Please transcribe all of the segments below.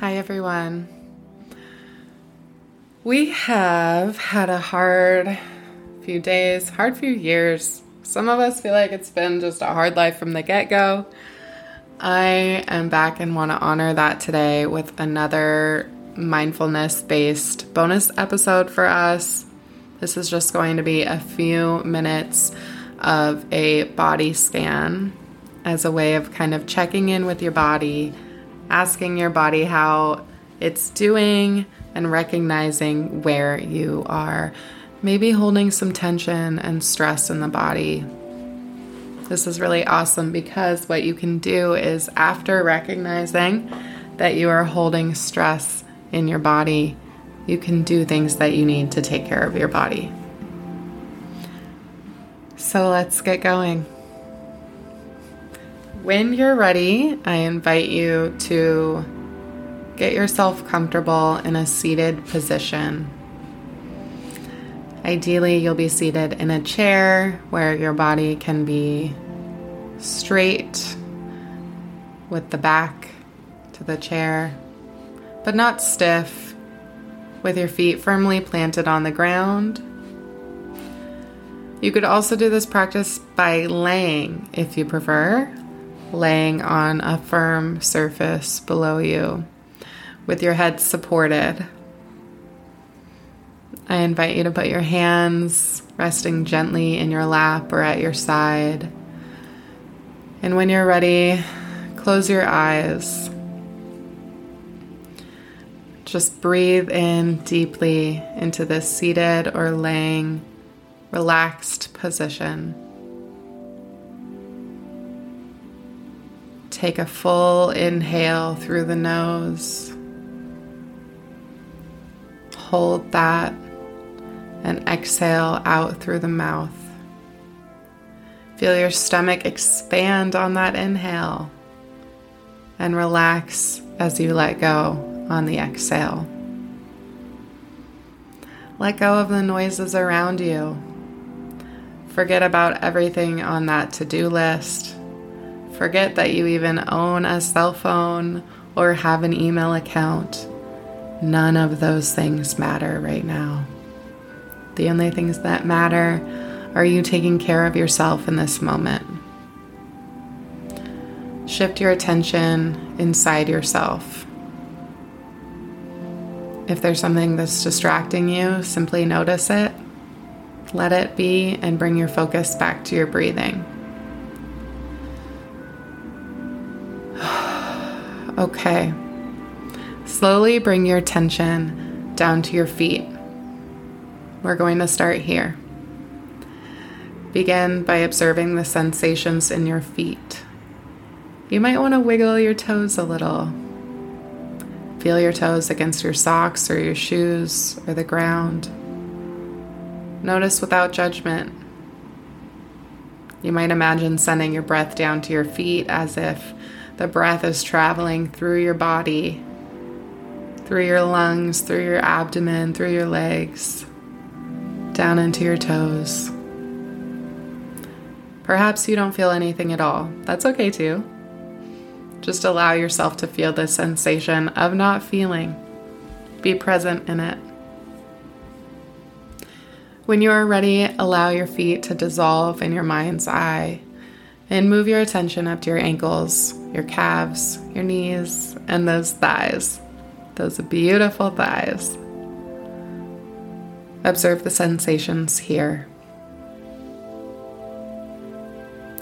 Hi, everyone. We have had a hard few days, hard few years. Some of us feel like it's been just a hard life from the get go. I am back and want to honor that today with another mindfulness based bonus episode for us. This is just going to be a few minutes of a body scan as a way of kind of checking in with your body, asking your body how it's doing, and recognizing where you are maybe holding some tension and stress in the body. This is really awesome because what you can do is after recognizing that you are holding stress in your body, you can do things that you need to take care of your body. So let's get going. When you're ready, I invite you to get yourself comfortable in a seated position. Ideally, you'll be seated in a chair where your body can be straight with the back to the chair, but not stiff, with your feet firmly planted on the ground. You could also do this practice by laying if you prefer, laying on a firm surface below you with your head supported. I invite you to put your hands resting gently in your lap or at your side. And when you're ready, close your eyes. Just breathe in deeply into this seated or laying, relaxed position. Take a full inhale through the nose. Hold that and exhale out through the mouth. Feel your stomach expand on that inhale and relax as you let go on the exhale. Let go of the noises around you. Forget about everything on that to do list. Forget that you even own a cell phone or have an email account. None of those things matter right now. The only things that matter are you taking care of yourself in this moment. Shift your attention inside yourself. If there's something that's distracting you, simply notice it, let it be, and bring your focus back to your breathing. Okay. Slowly bring your attention down to your feet. We're going to start here. Begin by observing the sensations in your feet. You might want to wiggle your toes a little. Feel your toes against your socks or your shoes or the ground. Notice without judgment. You might imagine sending your breath down to your feet as if the breath is traveling through your body, through your lungs, through your abdomen, through your legs down into your toes. Perhaps you don't feel anything at all. That's okay too. Just allow yourself to feel the sensation of not feeling. Be present in it. When you are ready, allow your feet to dissolve in your mind's eye and move your attention up to your ankles, your calves, your knees, and those thighs. Those beautiful thighs. Observe the sensations here.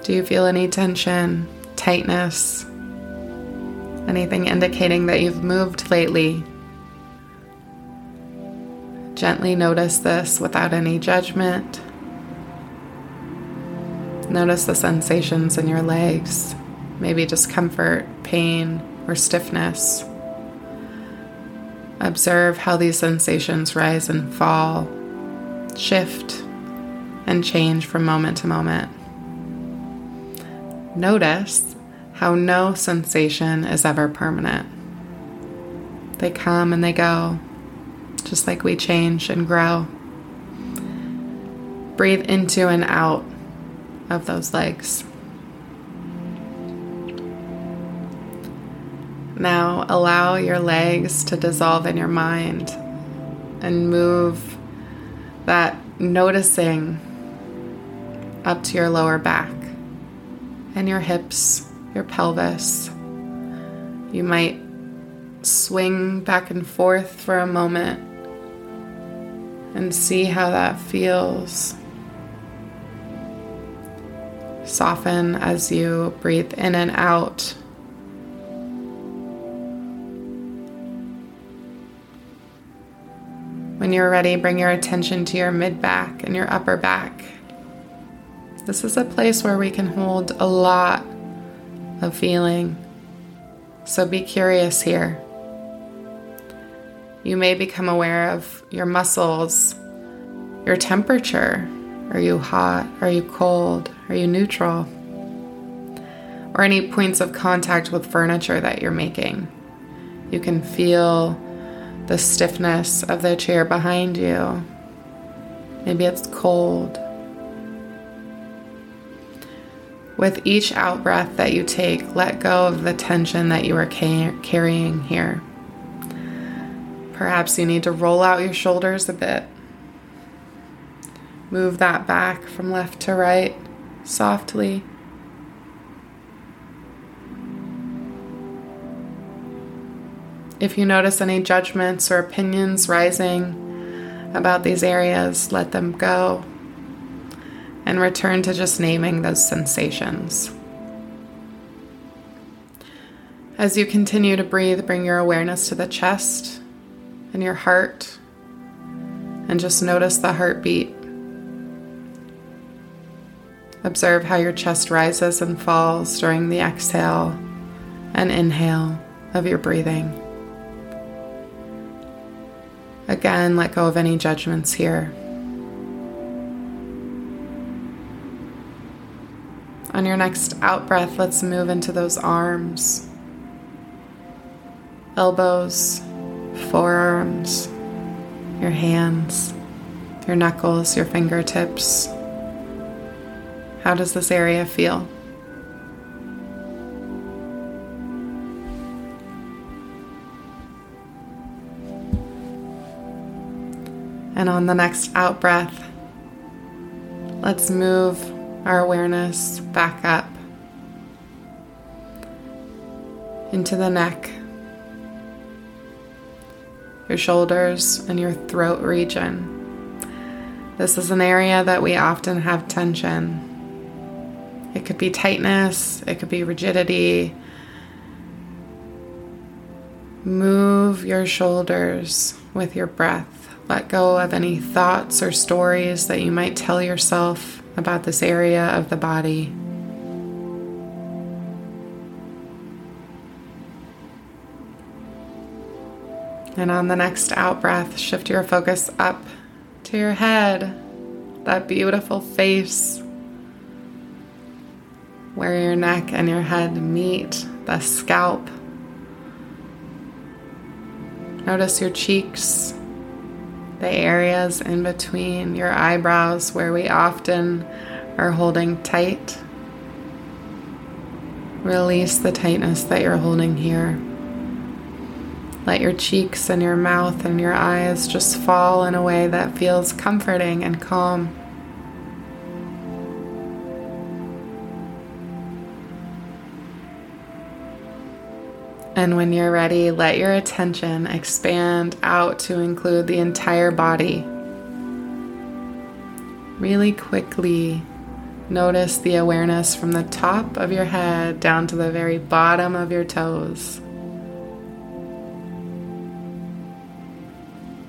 Do you feel any tension, tightness? Anything indicating that you've moved lately? Gently notice this without any judgment. Notice the sensations in your legs, maybe discomfort, pain, or stiffness. Observe how these sensations rise and fall, shift, and change from moment to moment. Notice how no sensation is ever permanent. They come and they go, just like we change and grow. Breathe into and out of those legs. Now allow your legs to dissolve in your mind and move that noticing up to your lower back and your hips, your pelvis. You might swing back and forth for a moment and see how that feels. Soften as you breathe in and out. When you're ready, bring your attention to your mid back and your upper back. This is a place where we can hold a lot of feeling. So be curious here. You may become aware of your muscles, your temperature. Are you hot? Are you cold? Are you neutral? Or any points of contact with furniture that you're making. You can feel the stiffness of the chair behind you. Maybe it's cold. With each out breath that you take, let go of the tension that you are carrying here. Perhaps you need to roll out your shoulders a bit. Move that back from left to right softly. If you notice any judgments or opinions rising about these areas, let them go and return to just naming those sensations. As you continue to breathe, bring your awareness to the chest and your heart, and just notice the heartbeat. Observe how your chest rises and falls during the exhale and inhale of your breathing. Again, let go of any judgments here. On your next out breath, let's move into those arms, elbows, forearms, your hands, your knuckles, your fingertips. How does this area feel? And on the next out breath, let's move our awareness back up into the neck, your shoulders, and your throat region. This is an area that we often have tension. It could be tightness, it could be rigidity. Move your shoulders with your breath. Let go of any thoughts or stories that you might tell yourself about this area of the body. And on the next out breath, shift your focus up to your head, that beautiful face where your neck and your head meet, the scalp. Notice your cheeks, the areas in between your eyebrows where we often are holding tight. Release the tightness that you're holding here. Let your cheeks and your mouth and your eyes just fall in a way that feels comforting and calm. And when you're ready, let your attention expand out to include the entire body. Really quickly notice the awareness from the top of your head down to the very bottom of your toes.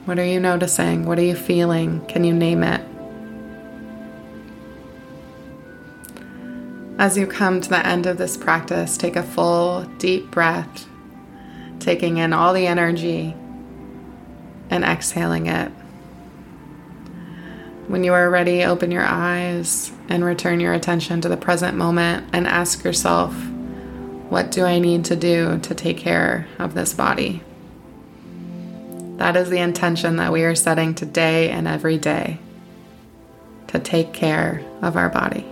What are you noticing? What are you feeling? Can you name it? As you come to the end of this practice, take a full, deep breath taking in all the energy and exhaling it. When you are ready, open your eyes and return your attention to the present moment and ask yourself, what do I need to do to take care of this body? That is the intention that we are setting today and every day to take care of our body.